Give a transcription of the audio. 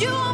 You